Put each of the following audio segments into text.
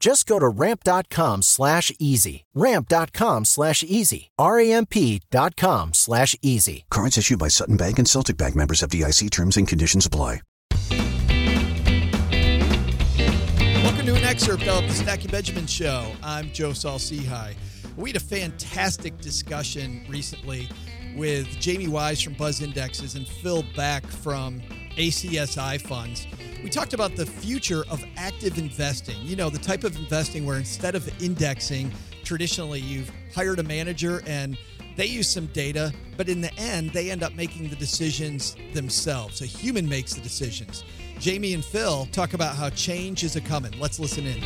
Just go to ramp.com slash easy. Ramp.com slash easy. R-A-M-P dot com slash easy. Cards issued by Sutton Bank and Celtic Bank members FDIC terms and conditions apply. Welcome to an excerpt of the Stacking Benjamin Show. I'm Joe Saul-Sehy. We had a fantastic discussion recently with Jamie Wise from Buzz Indexes and Phil Bak from ACSI funds. We talked about the future of active investing. You know, the type of investing where instead of indexing, traditionally you've hired a manager and they use some data, but in the end, they end up making the decisions themselves. A human makes the decisions. Jamie and Phil talk about how change is a coming. Let's listen in.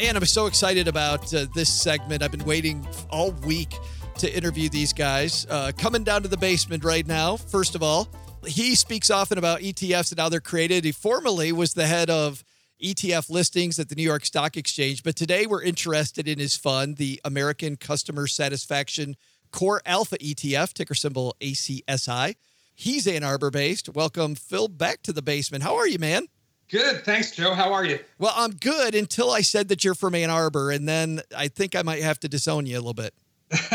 And I'm so excited about uh, this segment. I've been waiting all week to interview these guys. Uh, coming down to the basement right now, first of all, he speaks often about ETFs and how they're created. He formerly was the head of ETF listings at the New York Stock Exchange, but today we're interested in his fund, the American Customer Satisfaction Core Alpha ETF, ticker symbol ACSI. He's Ann Arbor based. Welcome, Phil, back to the basement. How are you, man? Good. Thanks, Joe. How are you? Well, I'm good until I said that you're from Ann Arbor, and then I think I might have to disown you a little bit.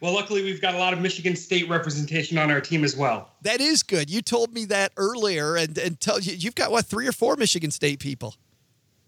well, luckily, we've got a lot of Michigan State representation on our team as well. That is good. You told me that earlier, and and tell you you've got what three or four Michigan State people.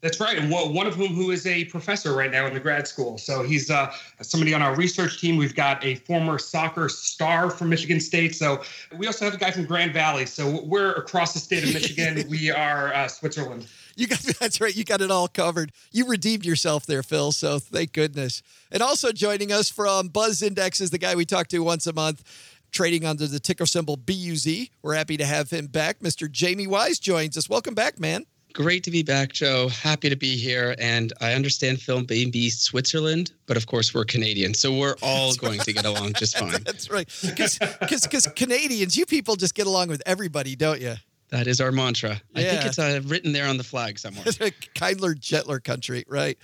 That's right, and one of whom who is a professor right now in the grad school. So he's uh, somebody on our research team. We've got a former soccer star from Michigan State. So we also have a guy from Grand Valley. So we're across the state of Michigan. we are uh, Switzerland. You got that's right. You got it all covered. You redeemed yourself there, Phil. So thank goodness. And also joining us from Buzz Index is the guy we talk to once a month, trading under the ticker symbol BUZ. We're happy to have him back. Mr. Jamie Wise joins us. Welcome back, man. Great to be back, Joe. Happy to be here. And I understand Phil may be Switzerland, but of course we're Canadian. So we're all That's going right. to get along just fine. That's right. Because Canadians, you people just get along with everybody, don't you? That is our mantra. Yeah. I think it's uh, written there on the flag somewhere. Kindler, gentler country, right?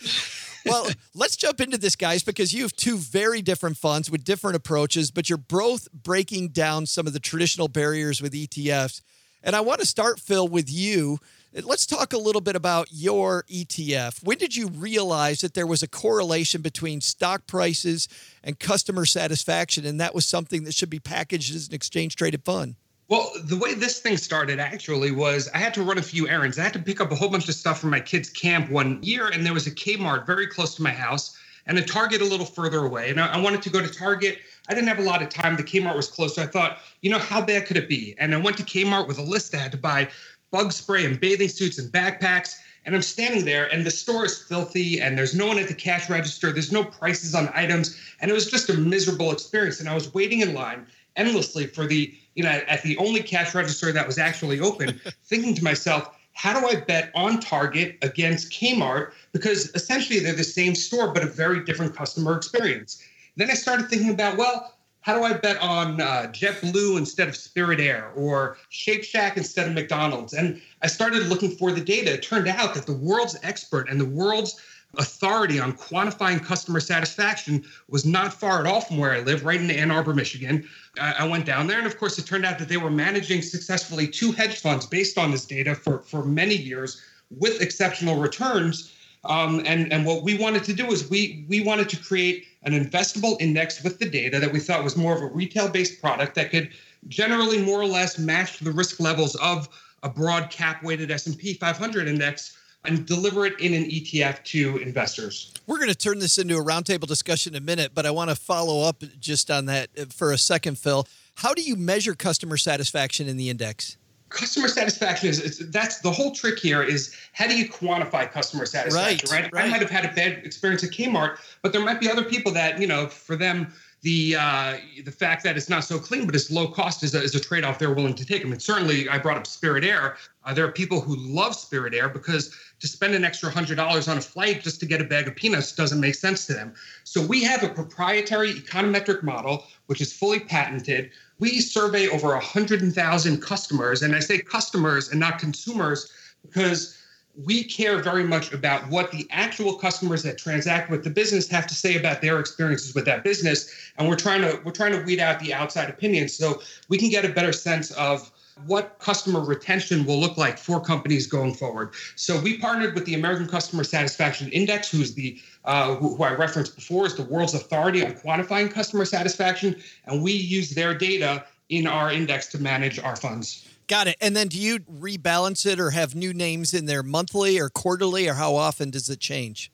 well, let's jump into this, guys, because you have two very different funds with different approaches, but you're both breaking down some of the traditional barriers with ETFs. And I want to start, Phil, with you. Let's talk a little bit about your ETF. When did you realize that there was a correlation between stock prices and customer satisfaction, and that was something that should be packaged as an exchange traded fund? Well, the way this thing started actually was I had to run a few errands. I had to pick up a whole bunch of stuff from my kids' camp one year, and there was a Kmart very close to my house and a Target a little further away. And I wanted to go to Target. I didn't have a lot of time. The Kmart was closed. So I thought, you know, how bad could it be? And I went to Kmart with a list I had to buy bug spray and bathing suits and backpacks. And I'm standing there, and the store is filthy, and there's no one at the cash register. There's no prices on items. And it was just a miserable experience. And I was waiting in line endlessly for the, you know, at the only cash register that was actually open, thinking to myself, how do I bet on Target against Kmart? Because essentially they're the same store, but a very different customer experience. Then I started thinking about, well, how do I bet on uh, JetBlue instead of Spirit Air or Shake Shack instead of McDonald's? And I started looking for the data. It turned out that the world's expert and the world's authority on quantifying customer satisfaction was not far at all from where I live, right in Ann Arbor, Michigan. I, I went down there, and of course, it turned out that they were managing successfully two hedge funds based on this data for, for many years with exceptional returns. Um, and, and what we wanted to do is we we wanted to create an investable index with the data that we thought was more of a retail-based product that could generally more or less match the risk levels of a broad cap weighted S&P 500 index and deliver it in an ETF to investors. We're going to turn this into a roundtable discussion in a minute, but I want to follow up just on that for a second, Phil. How do you measure customer satisfaction in the index? Customer satisfaction is, that's the whole trick here is how do you quantify customer satisfaction right, right? right. i might have had a bad experience at kmart but there might be other people that you know for them the uh, the fact that it's not so clean but it's low cost is a, is a trade-off they're willing to take. I mean certainly i brought up spirit air. Uh, there are people who love spirit air because to spend an extra $100 on a flight just to get a bag of peanuts doesn't make sense to them. So we have a proprietary econometric model which is fully patented we survey over 100,000 customers, and I say customers and not consumers because we care very much about what the actual customers that transact with the business have to say about their experiences with that business and we're trying to we're trying to weed out the outside opinions so we can get a better sense of what customer retention will look like for companies going forward. So we partnered with the American Customer Satisfaction Index, who's the uh, who, who, I referenced before, is the world's authority on quantifying customer satisfaction, and we use their data in our index to manage our funds. Got it. And then do you rebalance it or have new names in there monthly or quarterly, or how often does it change?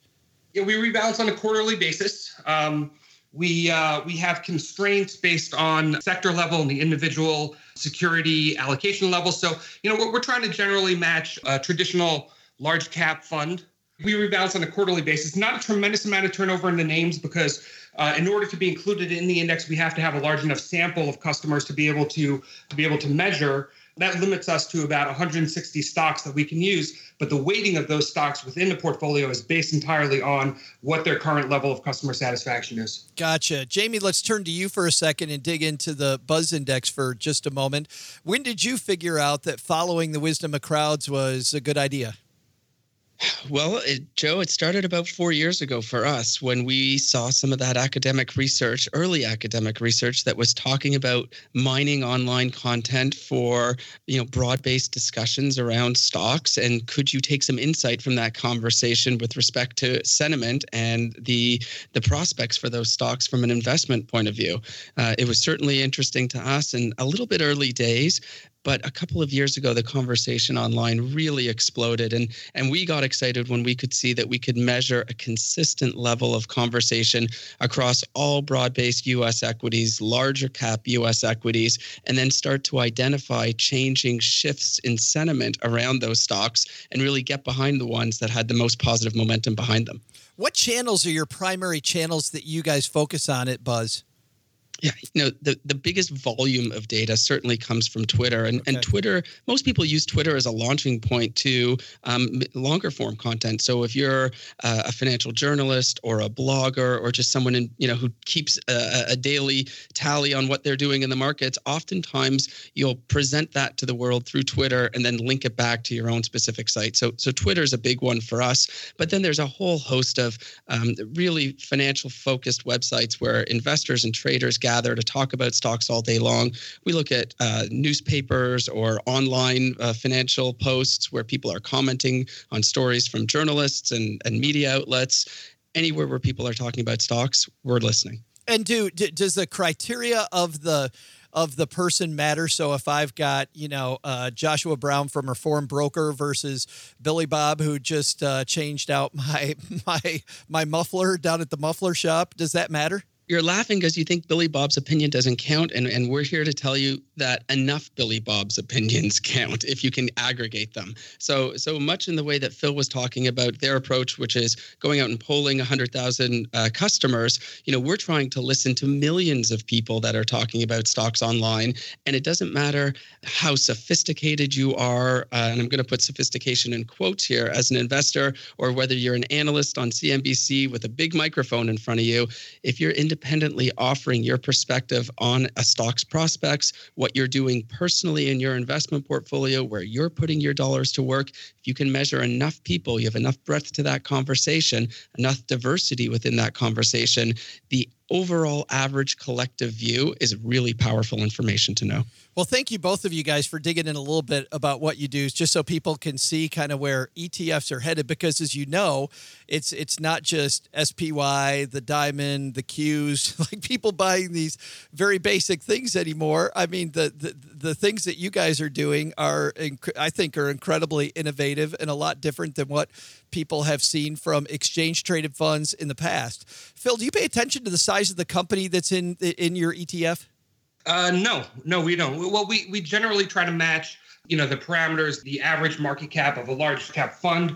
Yeah, we rebalance on a quarterly basis. Um, we uh, we have constraints based on sector level and the individual security allocation level. So you know we're, we're trying to generally match a traditional large cap fund. We rebalance on a quarterly basis. Not a tremendous amount of turnover in the names because uh, in order to be included in the index, we have to have a large enough sample of customers to be able to to be able to measure that limits us to about 160 stocks that we can use. But the weighting of those stocks within the portfolio is based entirely on what their current level of customer satisfaction is. Gotcha. Jamie, let's turn to you for a second and dig into the Buzz Index for just a moment. When did you figure out that following the wisdom of crowds was a good idea? Well, it, Joe, it started about four years ago for us when we saw some of that academic research, early academic research that was talking about mining online content for you know broad-based discussions around stocks. And could you take some insight from that conversation with respect to sentiment and the the prospects for those stocks from an investment point of view? Uh, it was certainly interesting to us and a little bit early days, but a couple of years ago, the conversation online really exploded, and and we got excited when we could see that we could measure a consistent level of conversation across all broad-based U.S. equities, larger cap U.S. equities, and then start to identify changing shifts in sentiment around those stocks, and really get behind the ones that had the most positive momentum behind them. What channels are your primary channels that you guys focus on at Buzz? Yeah, you know, the, the biggest volume of data certainly comes from Twitter. And, okay. and Twitter, most people use Twitter as a launching point to um, longer form content. So if you're uh, a financial journalist or a blogger or just someone in, you know, who keeps a, a daily tally on what they're doing in the markets, oftentimes you'll present that to the world through Twitter and then link it back to your own specific site. So, so Twitter is a big one for us. But then there's a whole host of um, really financial focused websites where investors and traders gather gather to talk about stocks all day long. We look at uh, newspapers or online uh, financial posts where people are commenting on stories from journalists and, and media outlets. Anywhere where people are talking about stocks, we're listening. And do, do does the criteria of the of the person matter. So if I've got, you know, uh, Joshua Brown from Reformed Broker versus Billy Bob, who just uh, changed out my my my muffler down at the muffler shop, does that matter? You're laughing because you think Billy Bob's opinion doesn't count, and, and we're here to tell you that enough Billy Bob's opinions count if you can aggregate them. So so much in the way that Phil was talking about their approach, which is going out and polling 100,000 uh, customers. You know, we're trying to listen to millions of people that are talking about stocks online, and it doesn't matter how sophisticated you are, uh, and I'm going to put sophistication in quotes here as an investor, or whether you're an analyst on CNBC with a big microphone in front of you. If you're in independently offering your perspective on a stock's prospects, what you're doing personally in your investment portfolio, where you're putting your dollars to work. If you can measure enough people, you have enough breadth to that conversation, enough diversity within that conversation, the overall average collective view is really powerful information to know. Well, thank you both of you guys for digging in a little bit about what you do, just so people can see kind of where ETFs are headed. Because as you know, it's it's not just SPY, the Diamond, the Qs, like people buying these very basic things anymore. I mean, the the, the things that you guys are doing are, I think, are incredibly innovative and a lot different than what people have seen from exchange traded funds in the past. Phil, do you pay attention to the size of the company that's in in your ETF? Uh, no, no, we don't. Well, we we generally try to match, you know, the parameters, the average market cap of a large cap fund.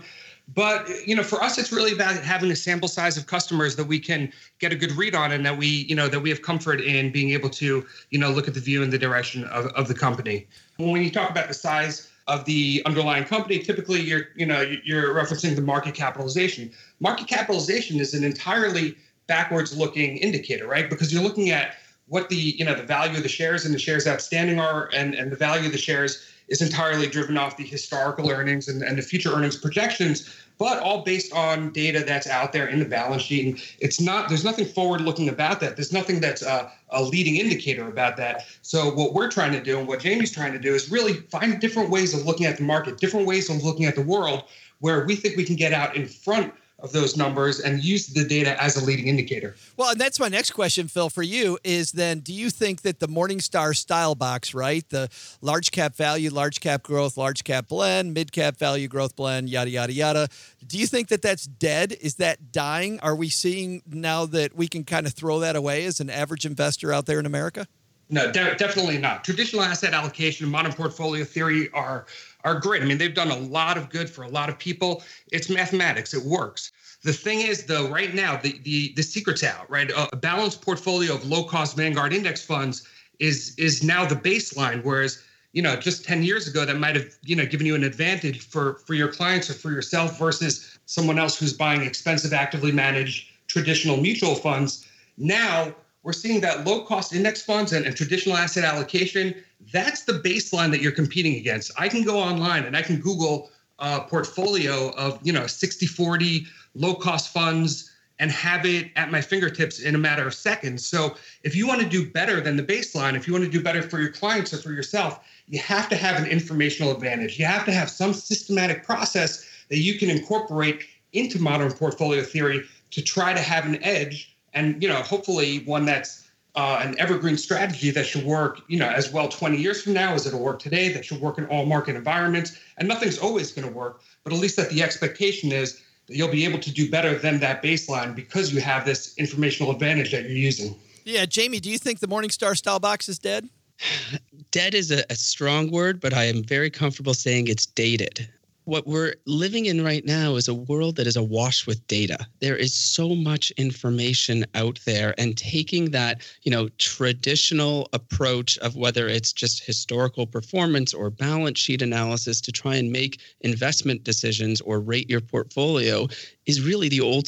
But you know, for us, it's really about having a sample size of customers that we can get a good read on, and that we, you know, that we have comfort in being able to, you know, look at the view and the direction of, of the company. When you talk about the size of the underlying company, typically you're, you know, you're referencing the market capitalization. Market capitalization is an entirely backwards looking indicator, right? Because you're looking at what the you know the value of the shares and the shares outstanding are and and the value of the shares is entirely driven off the historical earnings and, and the future earnings projections but all based on data that's out there in the balance sheet. And it's not there's nothing forward looking about that. There's nothing that's a, a leading indicator about that. So what we're trying to do and what jamie's trying to do is really find different ways of looking at the market different ways of looking at the world where we think we can get out in front of those numbers and use the data as a leading indicator. Well, and that's my next question, Phil, for you is then do you think that the Morningstar style box, right? The large cap value, large cap growth, large cap blend, mid cap value growth blend, yada, yada, yada. Do you think that that's dead? Is that dying? Are we seeing now that we can kind of throw that away as an average investor out there in America? No, de- definitely not. Traditional asset allocation and modern portfolio theory are are great. I mean, they've done a lot of good for a lot of people. It's mathematics. It works. The thing is, though, right now, the the the secret's out, right? A balanced portfolio of low-cost Vanguard index funds is is now the baseline, whereas you know just 10 years ago that might have you know given you an advantage for for your clients or for yourself versus someone else who's buying expensive actively managed traditional mutual funds now we're seeing that low cost index funds and, and, traditional asset allocation, that's the baseline that you're competing against. I can go online and I can Google a portfolio of, you know, 60, 40 low cost funds and have it at my fingertips in a matter of seconds. So if you want to do better than the baseline, if you want to do better for your clients or for yourself, you have to have an informational advantage. You have to have some systematic process that you can incorporate into modern portfolio theory to try to have an edge and you know hopefully one that's uh, an evergreen strategy that should work you know as well 20 years from now as it'll work today that should work in all market environments. And nothing's always going to work but at least that the expectation is that you'll be able to do better than that baseline because you have this informational advantage that you're using. Yeah jamie do you think the morningstar style box is dead? Dead is a, a strong word but i am very comfortable saying it's dated what we're living in right now is a world that is awash with data. There is so much information out there and taking that, you know, traditional approach of whether it's just historical performance or balance sheet analysis to try and make investment decisions or rate your portfolio is really the old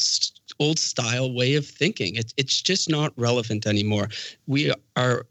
old style way of thinking. It's it's just not relevant anymore. We are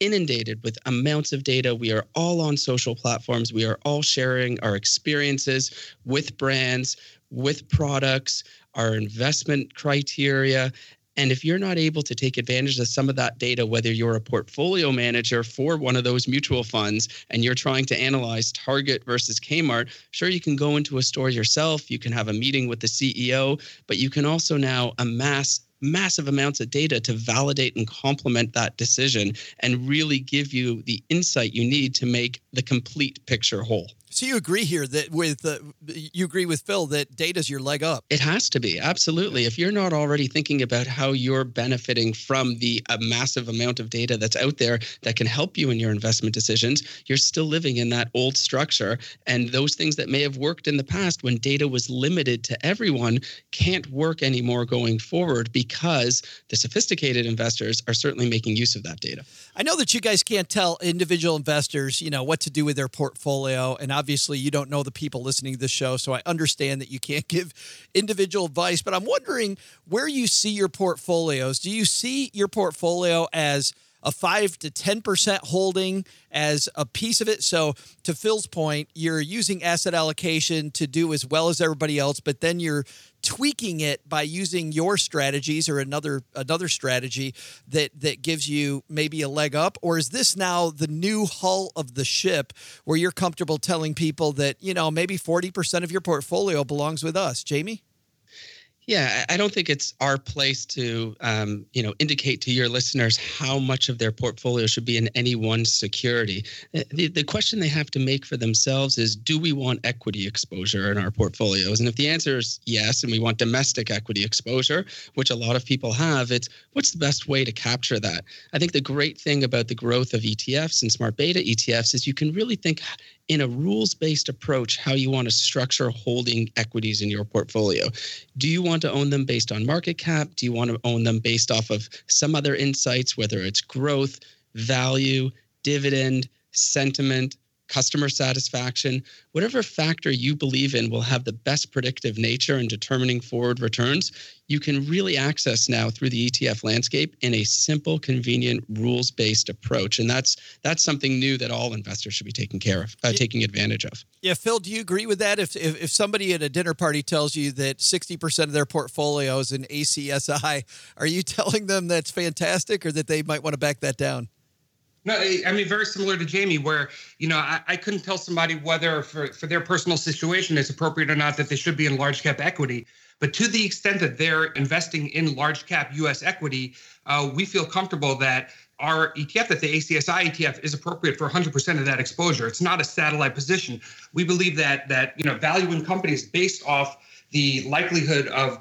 inundated with amounts of data. We are all on social platforms. We are all sharing our experiences with brands, with products, our investment criteria. And if you're not able to take advantage of some of that data, whether you're a portfolio manager for one of those mutual funds and you're trying to analyze Target versus Kmart, sure, you can go into a store yourself, you can have a meeting with the CEO, but you can also now amass massive amounts of data to validate and complement that decision and really give you the insight you need to make the complete picture whole. So you agree here that with uh, you agree with Phil that data's your leg up. It has to be absolutely. If you're not already thinking about how you're benefiting from the uh, massive amount of data that's out there that can help you in your investment decisions, you're still living in that old structure. And those things that may have worked in the past when data was limited to everyone can't work anymore going forward because the sophisticated investors are certainly making use of that data. I know that you guys can't tell individual investors, you know, what to do with their portfolio and obviously you don't know the people listening to this show, so I understand that you can't give individual advice. But I'm wondering where you see your portfolios. Do you see your portfolio as a five to 10% holding as a piece of it. So, to Phil's point, you're using asset allocation to do as well as everybody else, but then you're tweaking it by using your strategies or another another strategy that that gives you maybe a leg up? Or is this now the new hull of the ship where you're comfortable telling people that you know maybe 40% of your portfolio belongs with us? Jamie yeah, I don't think it's our place to, um, you know, indicate to your listeners how much of their portfolio should be in any one security. Uh, the, the question they have to make for themselves is, do we want equity exposure in our portfolios? And if the answer is yes, and we want domestic equity exposure, which a lot of people have, it's what's the best way to capture that? I think the great thing about the growth of ETFs and smart beta ETFs is you can really think in a rules based approach how you want to structure holding equities in your portfolio. Do you want to own them based on market cap? Do you want to own them based off of some other insights, whether it's growth, value, dividend, sentiment, customer satisfaction, whatever factor you believe in will have the best predictive nature in determining forward returns, you can really access now through the ETF landscape in a simple, convenient, rules-based approach. And that's that's something new that all investors should be taking care of, uh, taking advantage of. Yeah, Phil, do you agree with that? If, if if somebody at a dinner party tells you that 60% of their portfolio is in ACSI, are you telling them that's fantastic or that they might want to back that down? No, I mean very similar to Jamie, where you know I, I, couldn't tell somebody whether for for their personal situation it's appropriate or not that they should be in large cap equity. But to the extent that they're investing in large cap U.S. equity, uh, we feel comfortable that our ETF, that the ACSI ETF, is appropriate for 100% of that exposure. It's not a satellite position. We believe that that you know valuing companies based off the likelihood of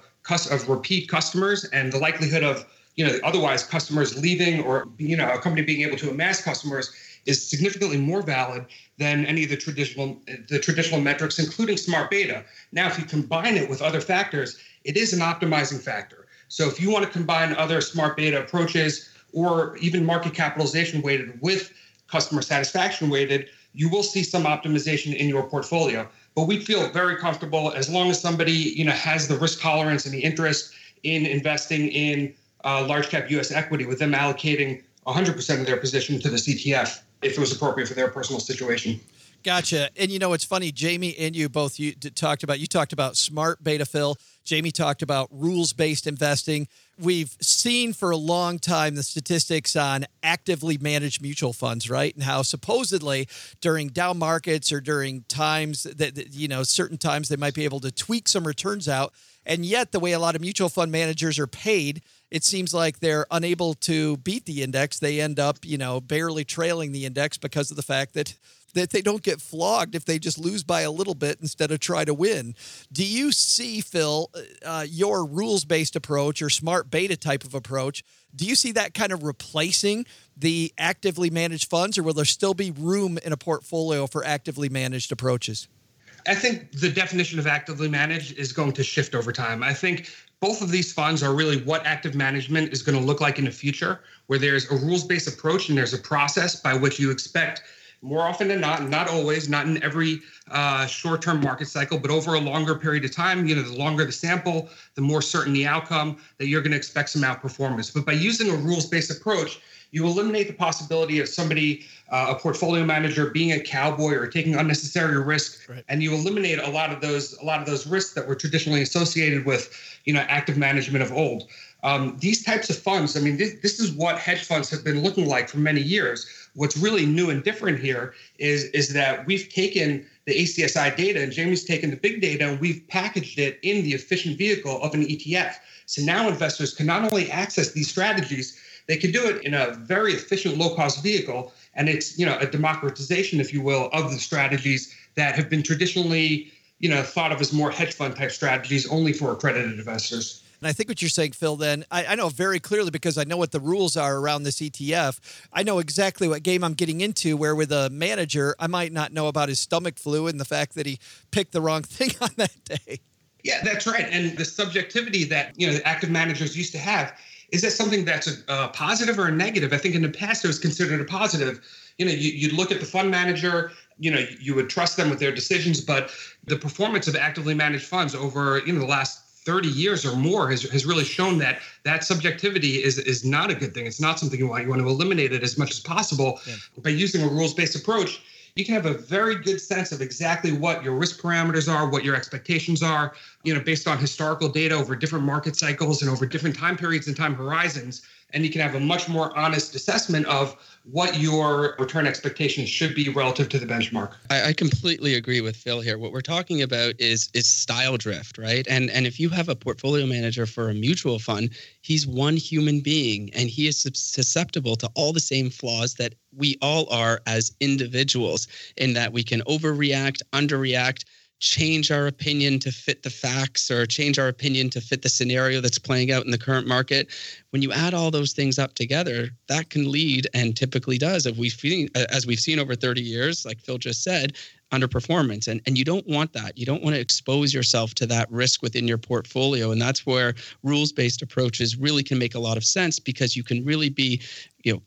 of repeat customers and the likelihood of you know otherwise customers leaving or you know a company being able to amass customers is significantly more valid than any of the traditional the traditional metrics including smart beta. Now if you combine it with other factors it is an optimizing factor. So if you want to combine other smart beta approaches or even market capitalization weighted with customer satisfaction weighted you will see some optimization in your portfolio. But we feel very comfortable as long as somebody you know has the risk tolerance and the interest in investing in uh, large cap U.S. equity with them allocating 100% of their position to the CTF if it was appropriate for their personal situation. Gotcha. And you know, it's funny, Jamie and you both you talked about you talked about smart beta Phil. Jamie talked about rules-based investing. We've seen for a long time the statistics on actively managed mutual funds, right? And how supposedly during down markets or during times that, that you know, certain times they might be able to tweak some returns out. And yet the way a lot of mutual fund managers are paid it seems like they're unable to beat the index. They end up, you know, barely trailing the index because of the fact that that they don't get flogged if they just lose by a little bit instead of try to win. Do you see, Phil, uh, your rules based approach or smart beta type of approach? Do you see that kind of replacing the actively managed funds, or will there still be room in a portfolio for actively managed approaches? I think the definition of actively managed is going to shift over time. I think both of these funds are really what active management is going to look like in the future, where there's a rules based approach and there's a process by which you expect more often than not, not always, not in every uh, short term market cycle, but over a longer period of time, you know, the longer the sample, the more certain the outcome that you're going to expect some outperformance. But by using a rules based approach, you eliminate the possibility of somebody, uh, a portfolio manager, being a cowboy or taking unnecessary risk, right. and you eliminate a lot of those a lot of those risks that were traditionally associated with, you know, active management of old. Um, these types of funds, I mean, this, this is what hedge funds have been looking like for many years. What's really new and different here is is that we've taken the ACSI data and Jamie's taken the big data and we've packaged it in the efficient vehicle of an ETF. So now investors can not only access these strategies they can do it in a very efficient, low cost vehicle. And it's, you know, a democratization, if you will, of the strategies that have been traditionally, you know, thought of as more hedge fund type strategies only for accredited investors. And I think what you're saying, Phil, then I, I, know very clearly because I know what the rules are around this ETF. I know exactly what game I'm getting into, where with a manager, I might not know about his stomach flu and the fact that he picked the wrong thing on that day. Yeah, that's right. And the subjectivity that, you know, the active managers used to have is that something that's a, a, positive or a negative? I think in the past it was considered a positive. You know, you, you look at the fund manager you know you would trust them with their decisions but the performance of actively managed funds over you know the last 30 years or more has, has really shown that that subjectivity is is not a good thing it's not something you want you want to eliminate it as much as possible yeah. by using a rules-based approach you can have a very good sense of exactly what your risk parameters are, what your expectations are, you know, based on historical data over different market cycles and over different time periods and time horizons. And you can have a much more honest assessment of what your return expectations should be relative to the benchmark. I, I, completely agree with Phil here. What we're talking about is is style drift, right? And and if you have a portfolio manager for a mutual fund, he's one human being and he is susceptible to all the same flaws that we all are as individuals in that we can overreact, underreact change our opinion to fit the facts or change our opinion to fit the scenario that's playing out in the current market. When you add all those things up together that can lead and typically does if we've seen as we've seen over 30 years like phil just said underperformance. And and you don't want that. You don't want to expose yourself to that risk within your portfolio. And that's where rules based approaches really can make a lot of sense because you can really be you know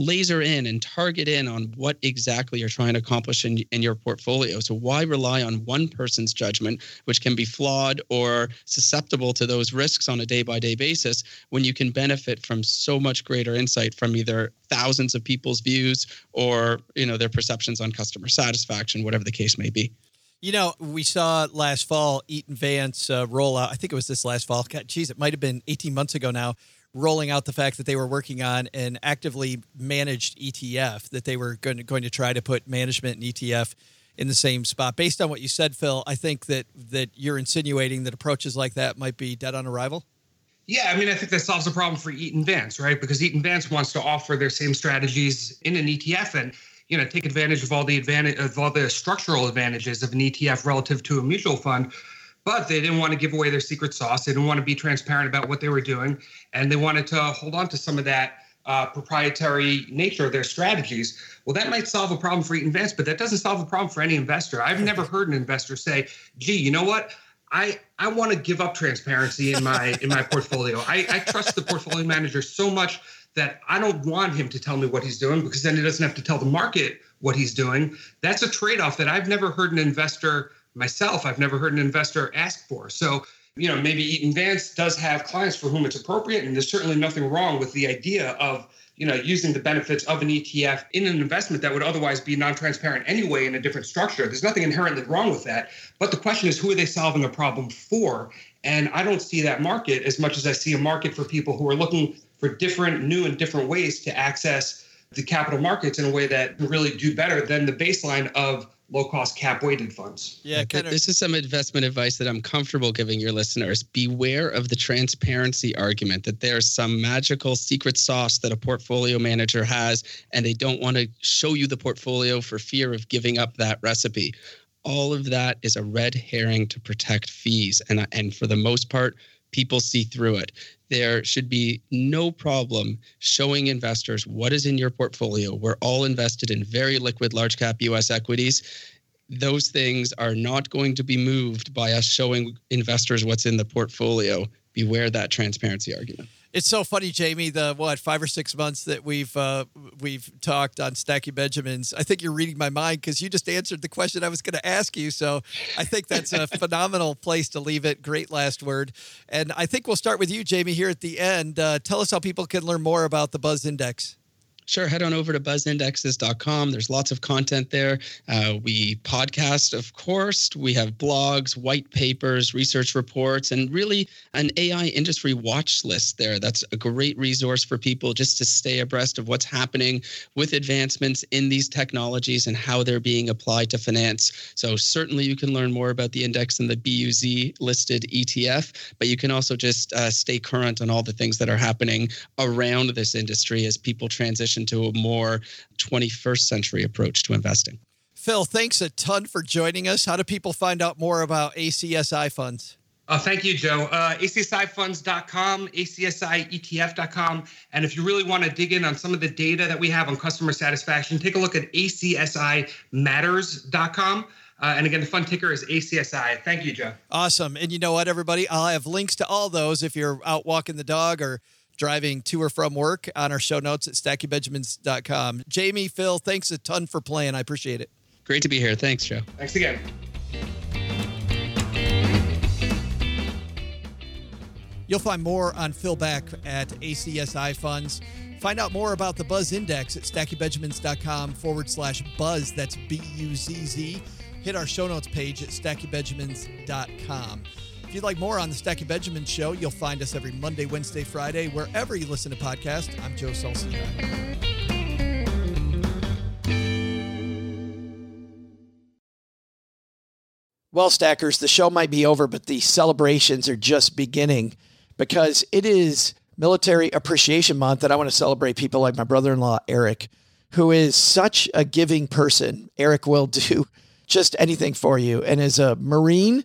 laser in and target in on what exactly you're trying to accomplish in, in your portfolio. So why rely on one person's judgment, which can be flawed or susceptible to those risks on a day by day basis, when you can benefit from so much greater insight from either thousands of people's views or you know their perceptions on customer satisfaction, whatever the case may be. You know, we saw last fall Eaton Vance uh, roll out. I think it was this last fall. God, geez, it might have been 18 months ago now rolling out the fact that they were working on an actively managed ETF, that they were going to, going to try to put management and ETF in the same spot. Based on what you said, Phil, I think that that you're insinuating that approaches like that might be dead on arrival. Yeah, I mean, I think that solves a problem for Eaton Vance, right? Because Eaton Vance wants to offer their same strategies in an ETF and you know take advantage of all the advantage of all the structural advantages of an ETF relative to a mutual fund but they didn't want to give away their secret sauce. They didn't want to be transparent about what they were doing, and they wanted to hold on to some of that uh, proprietary nature of their strategies. Well, that might solve a problem for Eaton Vance, but that doesn't solve a problem for any investor. I've never heard an investor say, "Gee, you know what? I I want to give up transparency in my in my portfolio. I, I trust the portfolio manager so much." that I don't want him to tell me what he's doing because then he doesn't have to tell the market what he's doing. That's a trade off that I've never heard an investor myself, I've never heard an investor ask for. So, you know, maybe Eaton Vance does have clients for whom it's appropriate, and there's certainly nothing wrong with the idea of you know using the benefits of an ETF in an investment that would otherwise be non-transparent anyway in a different structure. There's nothing inherently wrong with that. But the question is, who are they solving a problem for? And I don't see that market as much as I see a market for people who are looking for different, new, and different ways to access the capital markets in a way that really do better than the baseline of low cost cap weighted funds. Yeah, kind of. this is some investment advice that I'm comfortable giving your listeners. Beware of the transparency argument that there's some magical secret sauce that a portfolio manager has, and they don't want to show you the portfolio for fear of giving up that recipe. All of that is a red herring to protect fees, and and for the most part, people see through it there should be no problem showing investors what is in your portfolio. We're all invested in very liquid large cap US equities. Those things are not going to be moved by us showing investors what's in the portfolio. Beware that transparency argument. It's so funny, Jamie. The what five or six months that we've uh, we've talked on Stacking Benjamins. I think you're reading my mind because you just answered the question I was going to ask you. So I think that's a phenomenal place to leave it. Great last word. And I think we'll start with you, Jamie, here at the end. Uh, tell us how people can learn more about the Buzz Index. Sure. Head on over to buzzindexes.com. There's lots of content there. Uh, we podcast, of course. We have blogs, white papers, research reports, and really an AI industry watch list there. That's a great resource for people just to stay abreast of what's happening with advancements in these technologies and how they're being applied to finance. So, certainly, you can learn more about the index and the BUZ listed ETF, but you can also just uh, stay current on all the things that are happening around this industry as people transition to a more 21st century approach to investing. Phil, thanks a ton for joining us. How do people find out more about ACSI funds? Uh, thank you, Joe. Uh, ACSIfunds.com, ACSIETF.com. And if you really want to dig in on some of the data that we have on customer satisfaction, take a look at ACSIMatters.com. Uh, and again, the fund ticker is ACSI. Thank you, Joe. Awesome. And you know what, everybody? I'll have links to all those if you're out walking the dog or driving to or from work on our show notes at stackingbenjamins.com. Jamie, Phil, thanks a ton for playing. I appreciate it. Great to be here. Thanks, Joe. Thanks again. You'll find more on Phil Bak at ACSI Funds. Find out more about the Buzz Index at stackingbenjamins.com forward slash buzz. That's B U Z Z. Hit our show notes page at stackingbenjamins.com. If you'd like more on the Stacking Benjamin show, you'll find us every Monday, Wednesday, Friday, wherever you listen to podcasts. I'm Joe Saul-Sehy. Well, Stackers, the show might be over, but the celebrations are just beginning because it is Military Appreciation Month, and I want to celebrate people like my brother in law, Eric, who is such a giving person. Eric will do just anything for you. And as a Marine,